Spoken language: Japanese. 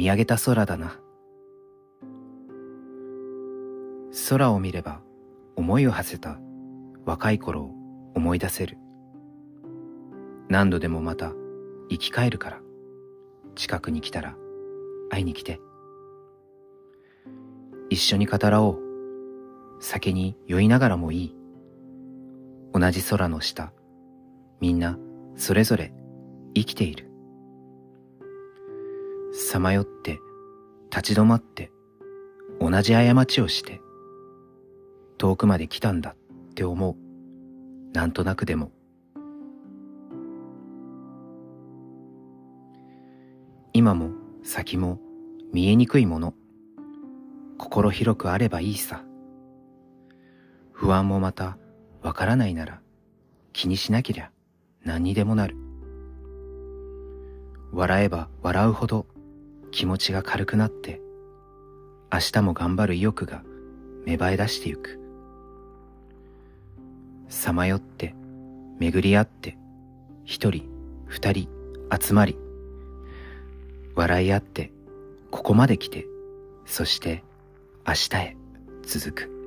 見上げた空だな。空を見れば思いを馳せた若い頃を思い出せる。何度でもまた生き返るから、近くに来たら会いに来て。一緒に語らおう。酒に酔いながらもいい。同じ空の下、みんなそれぞれ生きている。さまよって、立ち止まって、同じ過ちをして、遠くまで来たんだって思う。なんとなくでも。今も先も見えにくいもの。心広くあればいいさ。不安もまたわからないなら気にしなけりゃ何にでもなる。笑えば笑うほど気持ちが軽くなって明日も頑張る意欲が芽生え出してゆく。さまよって巡り合って一人二人集まり笑い合ってここまで来てそして明日へ続く。